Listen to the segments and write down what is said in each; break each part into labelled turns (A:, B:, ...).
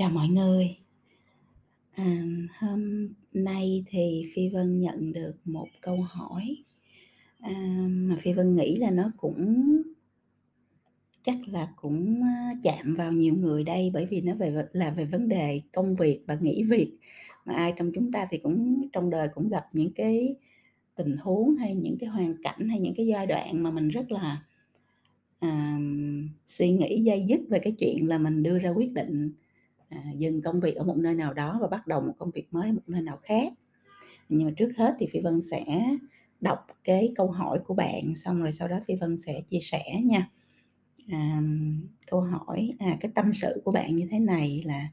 A: Chào mọi người. À, hôm nay thì Phi Vân nhận được một câu hỏi, à, mà Phi Vân nghĩ là nó cũng chắc là cũng, ờ, chạm vào nhiều người đây, bởi vì nó về là về vấn đề công việc và nghỉ việc. Mà ai trong chúng ta thì cũng trong đời cũng gặp những cái tình huống, hay những cái hoàn cảnh, hay những cái giai đoạn mà mình rất là, à, suy nghĩ dây dứt về cái chuyện là mình đưa ra quyết định, à, dừng công việc ở một nơi nào đó và bắt đầu một công việc mới ở một nơi nào khác. Nhưng mà trước hết thì Phi Vân sẽ đọc cái câu hỏi của bạn, xong rồi sau đó Phi Vân sẽ chia sẻ nha. À, câu hỏi à, cái tâm sự của bạn như thế này là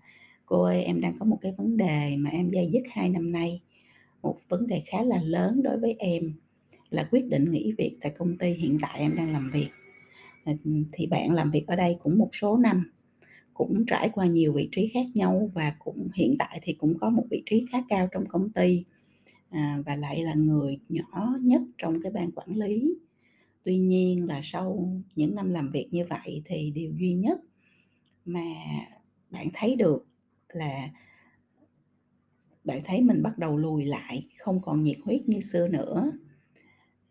A: "Cô ơi, em đang có một cái vấn đề mà em dây dứt hai năm nay. Một vấn đề khá là lớn đối với em là quyết định nghỉ việc tại công ty hiện tại em đang làm việc. À, thì bạn làm việc ở đây cũng một số năm, cũng trải qua nhiều vị trí khác nhau và cũng hiện tại thì cũng có một vị trí khá cao trong công ty, à, và lại là người nhỏ nhất trong cái ban quản lý. Tuy nhiên là sau những năm làm việc như vậy thì điều duy nhất mà bạn thấy được là bạn thấy mình bắt đầu lùi lại, không còn nhiệt huyết như xưa nữa.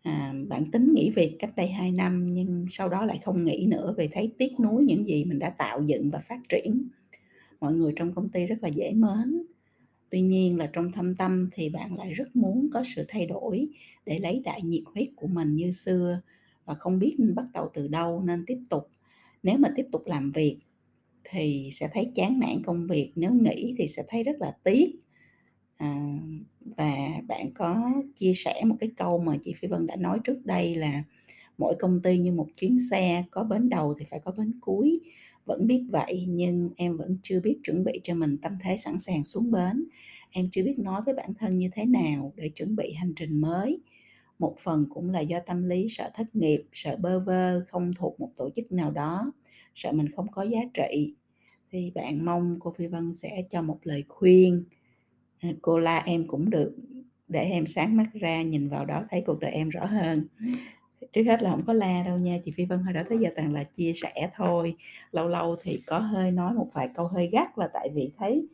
A: À, bạn tính nghỉ việc cách đây 2 năm nhưng sau đó lại không nghỉ nữa vì thấy tiếc nuối những gì mình đã tạo dựng và phát triển. Mọi người trong công ty rất là dễ mến. Tuy nhiên là trong thâm tâm thì bạn lại rất muốn có sự thay đổi để lấy đại nhiệt huyết của mình như xưa và không biết nên bắt đầu từ đâu nên tiếp tục. Nếu mà tiếp tục làm việc thì sẽ thấy chán nản công việc, nếu nghỉ thì sẽ thấy rất là tiếc. À, và bạn có chia sẻ một cái câu mà chị Phi Vân đã nói trước đây là "Mỗi công ty như một chuyến xe, có bến đầu thì phải có bến cuối." Vẫn biết vậy nhưng em vẫn chưa biết chuẩn bị cho mình tâm thế sẵn sàng xuống bến. Em chưa biết nói với bản thân như thế nào để chuẩn bị hành trình mới. Một phần cũng là do tâm lý sợ thất nghiệp, sợ bơ vơ, không thuộc một tổ chức nào đó, sợ mình không có giá trị. Thì bạn mong cô Phi Vân sẽ cho một lời khuyên. Cô la em cũng được, để em sáng mắt ra nhìn vào đó thấy cuộc đời em rõ hơn. Trước hết là không có la đâu nha, chị Phi Vân hồi đó tới giờ toàn là chia sẻ thôi. Lâu lâu thì có hơi nói một vài câu hơi gắt là tại vì thấy,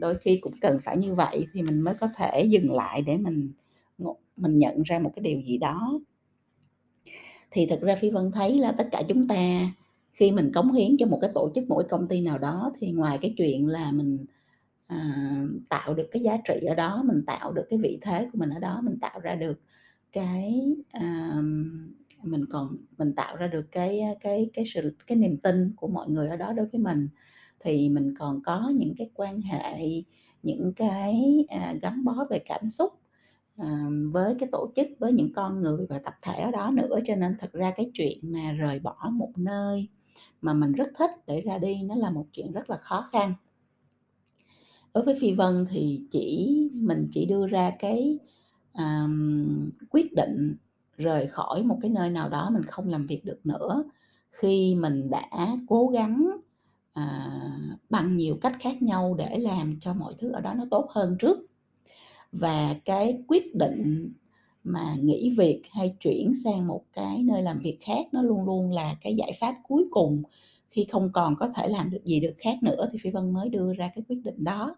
A: đôi khi cũng cần phải như vậy thì mình mới có thể dừng lại để mình ngộ mình nhận ra một cái điều gì đó. Thì thực ra Phi Vân thấy là tất cả chúng ta khi mình cống hiến cho một cái tổ chức, mỗi công ty nào đó thì ngoài cái chuyện là mình, à, tạo được cái giá trị ở đó, mình tạo được cái vị thế của mình ở đó, mình tạo ra được cái, à, mình còn mình tạo ra được cái, ờ, cái cái sự cái niềm tin của mọi người ở đó đối với mình, thì mình còn có những cái quan hệ, những cái, à, gắn bó về cảm xúc, à, với cái tổ chức, với những con người và tập thể ở đó nữa. Cho nên thật ra cái chuyện mà rời bỏ một nơi mà mình rất thích để ra đi nó là một chuyện rất là khó khăn. Đối với Phi Vân thì chỉ mình chỉ đưa ra cái, um, quyết định rời khỏi một cái nơi nào đó mình không làm việc được nữa khi mình đã cố gắng, à, bằng nhiều cách khác nhau để làm cho mọi thứ ở đó nó tốt hơn trước. Và cái quyết định mà nghỉ việc hay chuyển sang một cái nơi làm việc khác nó luôn luôn là cái giải pháp cuối cùng, khi không còn có thể làm được gì được khác nữa thì Phi Vân mới đưa ra cái quyết định đó.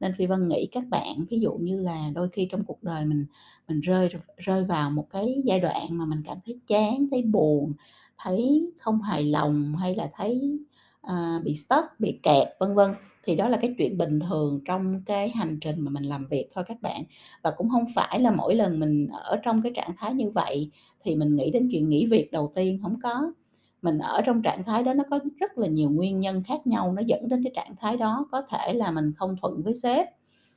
A: Nên Phi Vân nghĩ các bạn, ví dụ như là đôi khi trong cuộc đời mình mình rơi rơi vào một cái giai đoạn mà mình cảm thấy chán, thấy buồn, thấy không hài lòng hay là thấy, à, bị stuck, bị kẹt, vân vân, thì đó là cái chuyện bình thường trong cái hành trình mà mình làm việc thôi các bạn. Và cũng không phải là mỗi lần mình ở trong cái trạng thái như vậy thì mình nghĩ đến chuyện nghỉ việc đầu tiên, không có. Mình ở trong trạng thái đó nó có rất là nhiều nguyên nhân khác nhau nó dẫn đến cái trạng thái đó. Có thể là mình không thuận với sếp,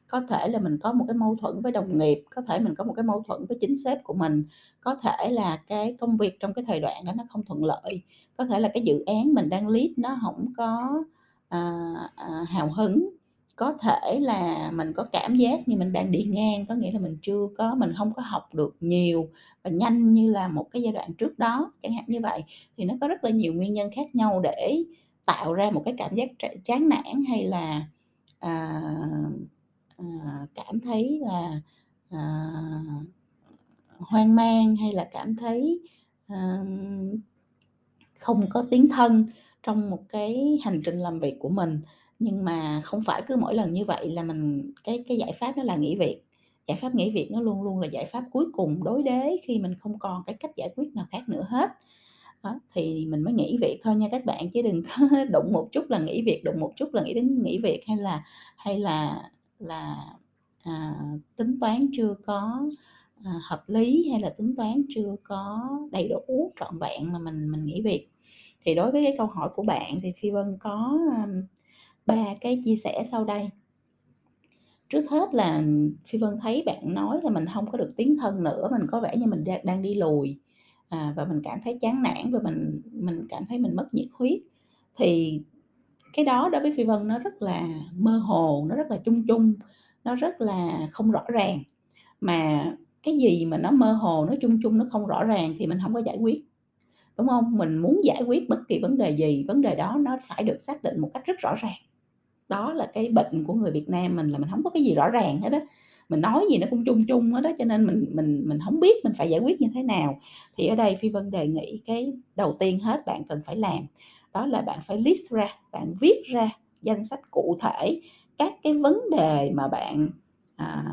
A: có thể là mình có một cái mâu thuẫn với đồng nghiệp, có thể mình có một cái mâu thuẫn với chính sếp của mình, có thể là cái công việc trong cái thời đoạn đó nó không thuận lợi, có thể là cái dự án mình đang lead nó không có, à, à, hào hứng, có thể là mình có cảm giác như mình đang đi ngang, có nghĩa là mình chưa có mình không có học được nhiều và nhanh như là một cái giai đoạn trước đó, chẳng hạn như vậy. Thì nó có rất là nhiều nguyên nhân khác nhau để tạo ra một cái cảm giác chán nản hay là, à, à, cảm thấy là, à, hoang mang hay là cảm thấy, à, không có tiến thân trong một cái hành trình làm việc của mình. Nhưng mà không phải cứ mỗi lần như vậy là mình cái cái giải pháp nó là nghỉ việc. Giải pháp nghỉ việc nó luôn luôn là giải pháp cuối cùng đối đế khi mình không còn cái cách giải quyết nào khác nữa hết. Đó, thì mình mới nghỉ việc thôi nha các bạn, chứ đừng có đụng một chút là nghỉ việc, đụng một chút là nghĩ đến nghỉ việc hay là hay là là, à, tính toán chưa có, à, hợp lý hay là tính toán chưa có đầy đủ, trọn vẹn mà mình mình nghỉ việc. Thì đối với cái câu hỏi của bạn thì Phi Vân có, ờm, ba cái chia sẻ sau đây. Trước hết là Phi Vân thấy bạn nói là mình không có được tiến thân nữa, mình có vẻ như mình đang đi lùi, à, và mình cảm thấy chán nản và mình mình cảm thấy mình mất nhiệt huyết. Thì cái đó đối với Phi Vân nó rất là mơ hồ, nó rất là chung chung, nó rất là không rõ ràng. Mà cái gì mà nó mơ hồ, nó chung chung, nó không rõ ràng thì mình không có giải quyết, đúng không? Mình muốn giải quyết bất kỳ vấn đề gì, vấn đề đó nó phải được xác định một cách rất rõ ràng. Đó là cái bệnh của người Việt Nam mình là mình không có cái gì rõ ràng hết á, mình nói gì nó cũng chung chung hết đó cho nên mình mình mình không biết mình phải giải quyết như thế nào. Thì ở đây Phi Vân đề nghị cái đầu tiên hết bạn cần phải làm, đó là bạn phải list ra, bạn viết ra danh sách cụ thể các cái vấn đề mà bạn, à,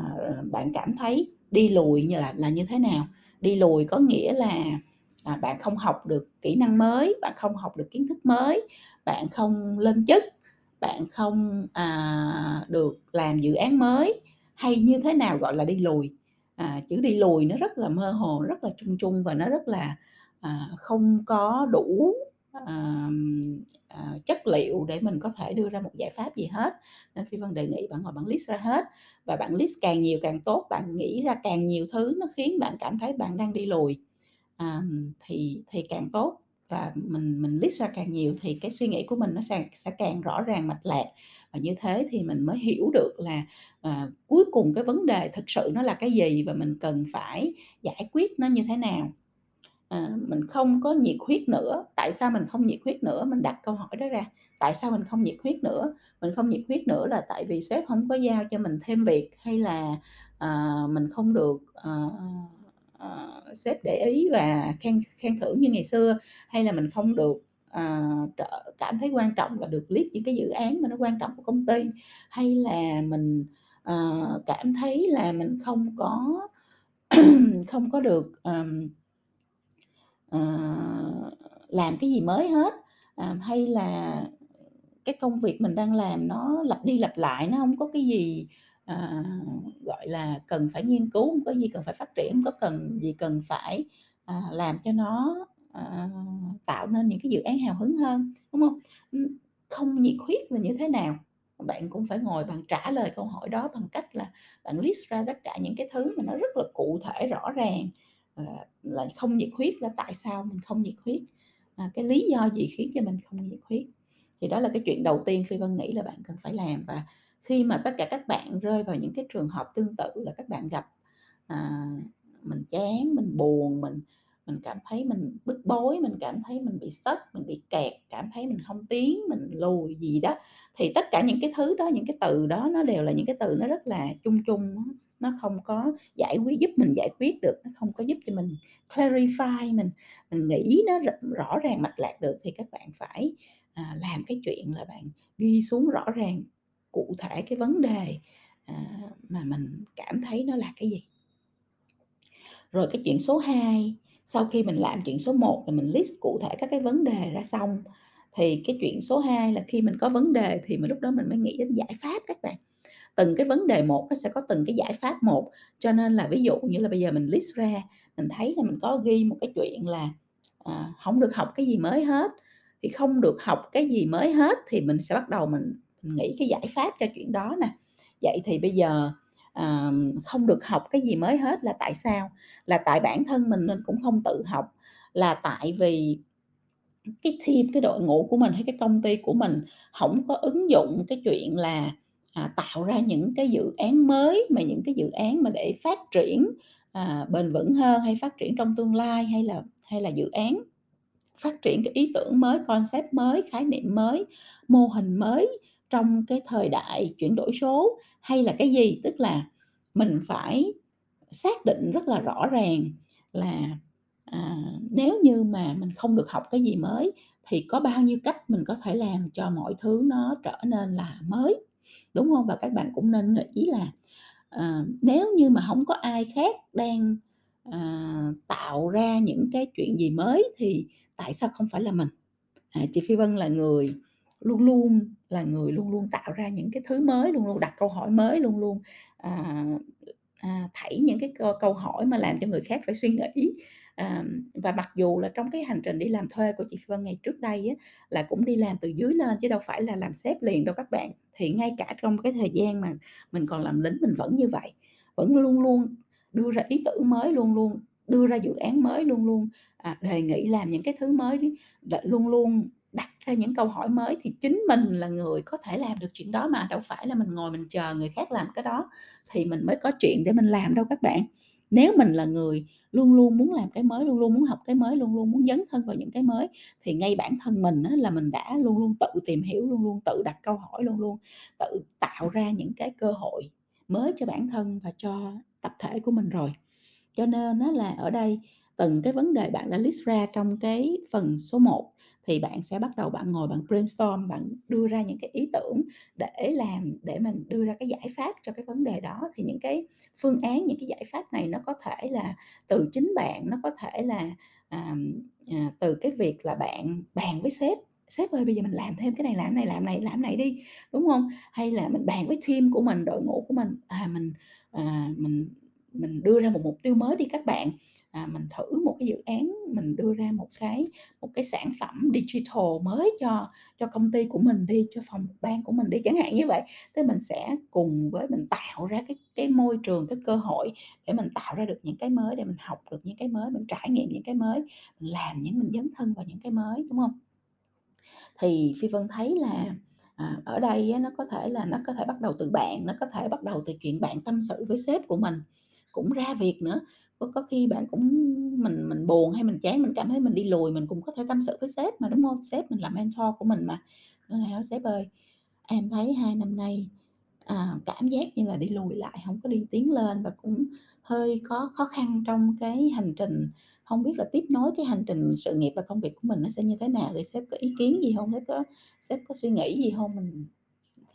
A: bạn cảm thấy đi lùi như là là như thế nào. Đi lùi có nghĩa là, à, bạn không học được kỹ năng mới, bạn không học được kiến thức mới, bạn không lên chức, bạn không, à, được làm dự án mới, hay như thế nào gọi là đi lùi. À, chữ đi lùi nó rất là mơ hồ, rất là chung chung và nó rất là, à, không có đủ, à, à, chất liệu để mình có thể đưa ra một giải pháp gì hết. Nên Phi Vân đề nghị bạn ngồi bạn list ra hết, và bạn list càng nhiều càng tốt, bạn nghĩ ra càng nhiều thứ nó khiến bạn cảm thấy bạn đang đi lùi, à, thì thì càng tốt. Và mình mình list ra càng nhiều thì cái suy nghĩ của mình nó sẽ sẽ càng rõ ràng mạch lạc, và như thế thì mình mới hiểu được là, à, cuối cùng cái vấn đề thực sự nó là cái gì và mình cần phải giải quyết nó như thế nào. À, mình không có nhiệt huyết nữa, tại sao mình không nhiệt huyết nữa? Mình đặt câu hỏi đó ra, tại sao mình không nhiệt huyết nữa? Mình không nhiệt huyết nữa là tại vì sếp không có giao cho mình thêm việc, hay là, à, mình không được, à, uh, sếp để ý và khen khen thưởng như ngày xưa, hay là mình không được, uh, cảm thấy quan trọng là được lead những cái dự án mà nó quan trọng của công ty, hay là mình, uh, cảm thấy là mình không có không có được, um, uh, làm cái gì mới hết, uh, hay là cái công việc mình đang làm nó lặp đi lặp lại, nó không có cái gì, à, gọi là, cần phải nghiên cứu, không có gì cần phải phát triển, không có cần gì cần phải, à, làm cho nó, à, tạo nên những cái dự án hào hứng hơn, đúng không không nhiệt huyết là như thế nào? Bạn cũng phải ngồi bạn trả lời câu hỏi đó bằng cách là bạn list ra tất cả những cái thứ mà nó rất là cụ thể, rõ ràng là là không nhiệt huyết là tại sao mình không nhiệt huyết, à, cái lý do gì khiến cho mình không nhiệt huyết. Thì đó là cái chuyện đầu tiên Phi Vân nghĩ là bạn cần phải làm, và khi mà tất cả các bạn rơi vào những cái trường hợp tương tự là các bạn gặp, à, mình chán, mình buồn, mình mình cảm thấy mình bức bối, mình cảm thấy mình bị stuck, mình bị kẹt, cảm thấy mình không tiến, mình lùi gì đó, thì tất cả những cái thứ đó, những cái từ đó nó đều là những cái từ nó rất là chung chung, nó không có giải quyết giúp mình giải quyết được, nó không có giúp cho mình clarify, mình mình nghĩ nó rõ ràng mạch lạc được, thì các bạn phải, à, làm cái chuyện là bạn ghi xuống rõ ràng, cụ thể cái vấn đề, à, mà mình cảm thấy nó là cái gì. Rồi cái chuyện số 2, sau khi mình làm chuyện số 1 là mình list cụ thể các cái vấn đề ra xong, thì cái chuyện số 2 là khi mình có vấn đề thì mình lúc đó mình mới nghĩ đến giải pháp các bạn. Từng cái vấn đề một nó sẽ có từng cái giải pháp một, cho nên là ví dụ như là bây giờ mình list ra, mình thấy là mình có ghi một cái chuyện là, à, không được học cái gì mới hết, thì không được học cái gì mới hết thì mình sẽ bắt đầu mình nghĩ cái giải pháp cho chuyện đó nè. Vậy thì bây giờ, à, không được học cái gì mới hết là tại sao? Là tại bản thân mình nên cũng không tự học, là tại vì cái team, cái đội ngũ của mình hay cái công ty của mình không có ứng dụng cái chuyện là, à, tạo ra những cái dự án mới, mà những cái dự án mà để phát triển, à, bền vững hơn, hay phát triển trong tương lai, hay là hay là dự án phát triển cái ý tưởng mới, concept mới, khái niệm mới, mô hình mới trong cái thời đại chuyển đổi số, hay là cái gì. Tức là mình phải xác định rất là rõ ràng là, à, nếu như mà mình không được học cái gì mới thì có bao nhiêu cách mình có thể làm cho mọi thứ nó trở nên là mới, đúng không Và các bạn cũng nên nghĩ là, à, nếu như mà không có ai khác đang, à, tạo ra những cái chuyện gì mới thì tại sao không phải là mình? À, chị Phi Vân là người luôn luôn là người luôn luôn tạo ra những cái thứ mới, luôn luôn đặt câu hỏi mới, luôn luôn, à, à, thảy những cái câu câu hỏi mà làm cho người khác phải suy nghĩ. À, và mặc dù là trong cái hành trình đi làm thuê của chị Phi Vân ngày trước đây á, là cũng đi làm từ dưới lên chứ đâu phải là làm sếp liền đâu các bạn. Thì ngay cả trong cái thời gian mà mình còn làm lính mình vẫn như vậy, vẫn luôn luôn đưa ra ý tưởng mới, luôn luôn đưa ra dự án mới, luôn luôn, à, đề nghị làm những cái thứ mới, luôn luôn đặt ra những câu hỏi mới thì chính mình là người có thể làm được chuyện đó mà, đâu phải là mình ngồi mình chờ người khác làm cái đó thì mình mới có chuyện để mình làm đâu các bạn. Nếu mình là người luôn luôn muốn làm cái mới, luôn luôn muốn học cái mới, luôn luôn muốn dấn thân vào những cái mới thì ngay bản thân mình á là mình đã luôn luôn tự tìm hiểu, luôn luôn tự đặt câu hỏi, luôn luôn tự tạo ra những cái cơ hội mới cho bản thân và cho tập thể của mình rồi. Cho nên á là ở đây từng cái vấn đề bạn đã list ra trong cái phần số 1 thì bạn sẽ bắt đầu bạn ngồi bạn brainstorm, bạn đưa ra những cái ý tưởng để làm để mình đưa ra cái giải pháp cho cái vấn đề đó. Thì những cái phương án, những cái giải pháp này nó có thể là từ chính bạn, nó có thể là, à, à, từ cái việc là bạn bàn với sếp: "Sếp ơi, bây giờ mình làm thêm cái này, làm này, làm này, làm này đi", đúng không Hay là mình bàn với team của mình, đội ngũ của mình: "À, mình, à, mình mình đưa ra một mục tiêu mới đi các bạn, à, mình thử một cái dự án, mình đưa ra một cái một cái sản phẩm digital mới cho cho công ty của mình đi, cho phòng ban của mình đi", chẳng hạn như vậy. Thế mình sẽ cùng với mình tạo ra cái cái môi trường, cái cơ hội để mình tạo ra được những cái mới, để mình học được những cái mới, mình trải nghiệm những cái mới, mình làm những mình dấn thân vào những cái mới, đúng không? Thì Phi Vân thấy là, à, ở đây á, nó có thể là nó có thể bắt đầu từ bạn, nó có thể bắt đầu từ chuyện bạn tâm sự với sếp của mình, cũng ra việc nữa. Có có khi bạn cũng mình mình buồn hay mình chán, mình cảm thấy mình đi lùi, mình cũng có thể tâm sự với sếp mà, đúng không Sếp mình là mentor của mình mà. nói là "Sếp ơi, em thấy hai năm nay, à, cảm giác như là đi lùi lại, không có đi tiến lên và cũng hơi có khó khăn trong cái hành trình, không biết là tiếp nối cái hành trình sự nghiệp và công việc của mình nó sẽ như thế nào, thì sếp có ý kiến gì không Sếp có sếp có suy nghĩ gì không Mình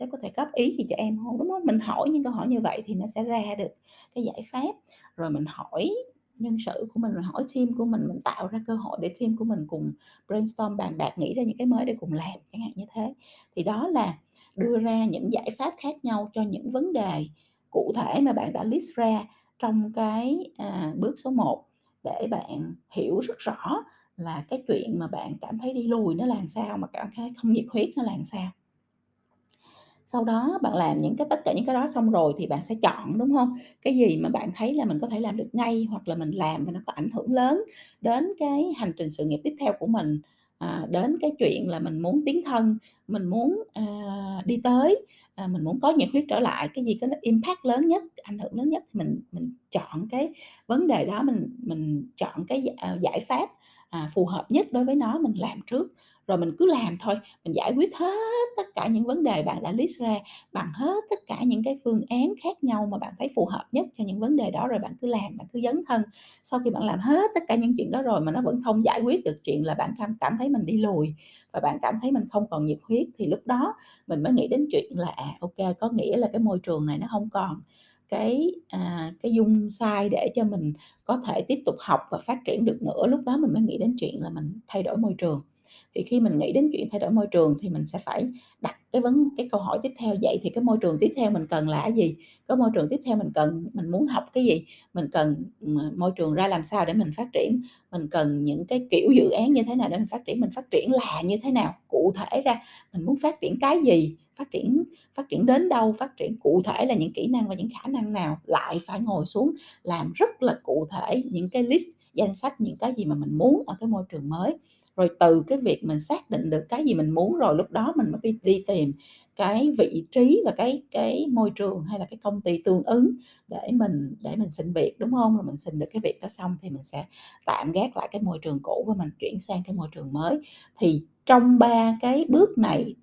A: sếp có thể góp ý gì cho em không? Đúng không? Mình hỏi những câu hỏi như vậy thì nó sẽ ra được cái giải pháp. Rồi mình hỏi nhân sự của mình, mình hỏi team của mình, mình tạo ra cơ hội để team của mình cùng brainstorm, bàn bạc, nghĩ ra những cái mới để cùng làm, chẳng hạn như thế. Thì đó là đưa ra những giải pháp khác nhau cho những vấn đề cụ thể mà bạn đã list ra trong cái, à, bước số 1 để bạn hiểu rất rõ là cái chuyện mà bạn cảm thấy đi lùi nó làm sao, mà cảm thấy không nhiệt huyết nó làm sao. Sau đó bạn làm những cái tất cả những cái đó xong rồi thì bạn sẽ chọn, đúng không Cái gì mà bạn thấy là mình có thể làm được ngay hoặc là mình làm và nó có ảnh hưởng lớn đến cái hành trình sự nghiệp tiếp theo của mình, à, đến cái chuyện là mình muốn tiến thân, mình muốn, à, đi tới, à, mình muốn có nhiệt huyết trở lại, cái gì có impact lớn nhất, ảnh hưởng lớn nhất thì mình mình chọn cái vấn đề đó, mình mình chọn cái, à, giải pháp, à, phù hợp nhất đối với nó mình làm trước. Rồi mình cứ làm thôi, mình giải quyết hết tất cả những vấn đề bạn đã list ra bằng hết tất cả những cái phương án khác nhau mà bạn thấy phù hợp nhất cho những vấn đề đó, rồi bạn cứ làm, bạn cứ dấn thân. Sau khi bạn làm hết tất cả những chuyện đó rồi mà nó vẫn không giải quyết được chuyện là bạn cảm thấy mình đi lùi và bạn cảm thấy mình không còn nhiệt huyết, thì lúc đó mình mới nghĩ đến chuyện là, à, ok có nghĩa là cái môi trường này nó không còn cái, à, cái dung sai để cho mình có thể tiếp tục học và phát triển được nữa, lúc đó mình mới nghĩ đến chuyện là mình thay đổi môi trường. Thì khi mình nghĩ đến chuyện thay đổi môi trường thì mình sẽ phải đặt cái vấn cái câu hỏi tiếp theo, vậy thì cái môi trường tiếp theo mình cần là gì? Cái môi trường tiếp theo mình cần mình muốn học cái gì? Mình cần, ừ, môi trường ra làm sao để mình phát triển? Mình cần những cái kiểu dự án như thế nào để mình phát triển? Mình phát triển là như thế nào? Cụ thể ra mình muốn phát triển cái gì? Phát triển phát triển đến đâu? Phát triển cụ thể là những kỹ năng và những khả năng nào? Lại phải ngồi xuống làm rất là cụ thể những cái list, danh sách những cái gì mà mình muốn ở cái môi trường mới. Rồi từ cái việc mình xác định được cái gì mình muốn rồi, lúc đó mình mới đi đi tìm cái vị trí và cái cái môi trường hay là cái công ty tương ứng để mình để mình xin việc, đúng không Rồi mình xin được cái việc đó xong thì mình sẽ tạm gác lại cái môi trường cũ và mình chuyển sang cái môi trường mới. Thì trong ba cái bước này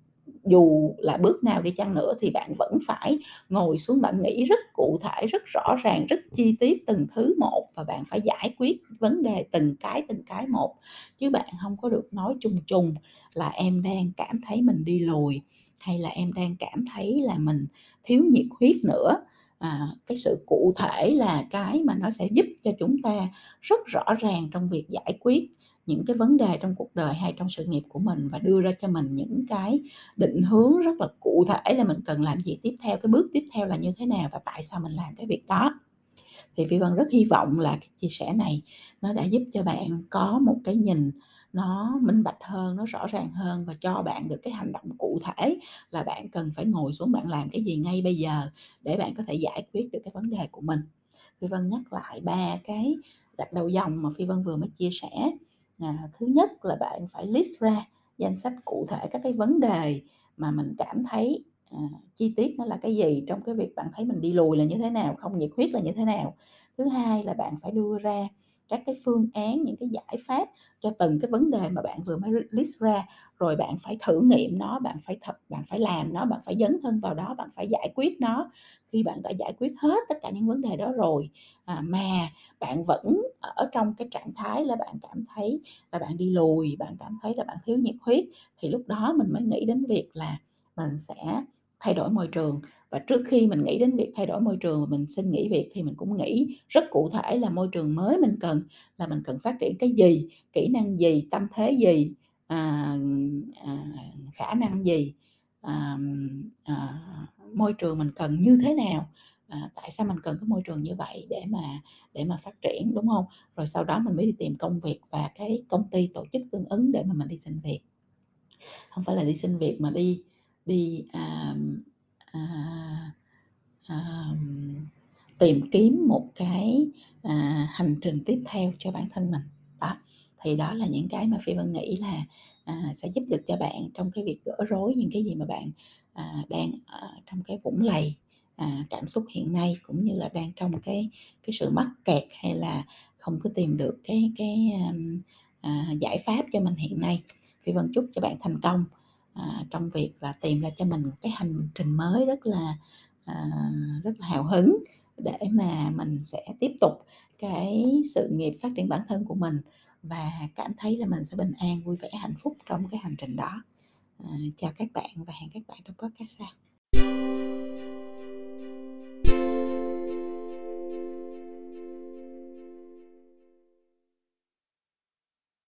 A: dù là bước nào đi chăng nữa thì bạn vẫn phải ngồi xuống bạn nghĩ rất cụ thể, rất rõ ràng, rất chi tiết từng thứ một và bạn phải giải quyết vấn đề từng cái, từng cái một. Chứ bạn không có được nói chung chung là em đang cảm thấy mình đi lùi, hay là em đang cảm thấy là mình thiếu nhiệt huyết nữa. À, cái sự cụ thể là cái mà nó sẽ giúp cho chúng ta rất rõ ràng trong việc giải quyết những cái vấn đề trong cuộc đời hay trong sự nghiệp của mình và đưa ra cho mình những cái định hướng rất là cụ thể là mình cần làm gì tiếp theo, cái bước tiếp theo là như thế nào và tại sao mình làm cái việc đó. Thì Phi Vân rất hy vọng là cái chia sẻ này nó đã giúp cho bạn có một cái nhìn nó minh bạch hơn, nó rõ ràng hơn và cho bạn được cái hành động cụ thể là bạn cần phải ngồi xuống bạn làm cái gì ngay bây giờ để bạn có thể giải quyết được cái vấn đề của mình. Phi Vân nhắc lại ba cái gạch đầu dòng mà Phi Vân vừa mới chia sẻ. À, thứ nhất là bạn phải list ra danh sách cụ thể các cái vấn đề mà mình cảm thấy, à, chi tiết nó là cái gì trong cái việc bạn thấy mình đi lùi là như thế nào, không nhiệt huyết là như thế nào. Thứ hai là bạn phải đưa ra các cái phương án, những cái giải pháp cho từng cái vấn đề mà bạn vừa mới list ra, rồi bạn phải thử nghiệm nó, bạn phải thật bạn phải làm nó, bạn phải dấn thân vào đó, bạn phải giải quyết nó. Khi bạn đã giải quyết hết tất cả những vấn đề đó rồi, à, mà bạn vẫn ở trong cái trạng thái là bạn cảm thấy là bạn đi lùi, bạn cảm thấy là bạn thiếu nhiệt huyết, thì lúc đó mình mới nghĩ đến việc là mình sẽ thay đổi môi trường. Và trước khi mình nghĩ đến việc thay đổi môi trường và mình xin nghỉ việc thì mình cũng nghĩ rất cụ thể là môi trường mới mình cần là mình cần phát triển cái gì, kỹ năng gì, tâm thế gì, à, à, khả năng gì, à, à, môi trường mình cần như thế nào, à, tại sao mình cần cái môi trường như vậy để mà để mà phát triển, đúng không Rồi sau đó mình mới đi tìm công việc và cái công ty tổ chức tương ứng để mà mình đi xin việc. không phải là đi xin việc mà đi đi, à, à, à, tìm kiếm một cái, à, hành trình tiếp theo cho bản thân mình. Đó, thì đó là những cái mà Phi Vân nghĩ là, à, sẽ giúp được cho bạn trong cái việc gỡ rối những cái gì mà bạn, à, đang ở trong cái vũng lầy, à, cảm xúc hiện nay, cũng như là đang trong cái cái sự mắc kẹt hay là không có tìm được cái cái, à, à, giải pháp cho mình hiện nay. Phi Vân chúc cho bạn thành công, à, trong việc là tìm ra cho mình cái hành trình mới rất là, à, rất là hào hứng để mà mình sẽ tiếp tục cái sự nghiệp phát triển bản thân của mình và cảm thấy là mình sẽ bình an, vui vẻ, hạnh phúc trong cái hành trình đó. À, chào các bạn và hẹn các bạn trong podcast sau.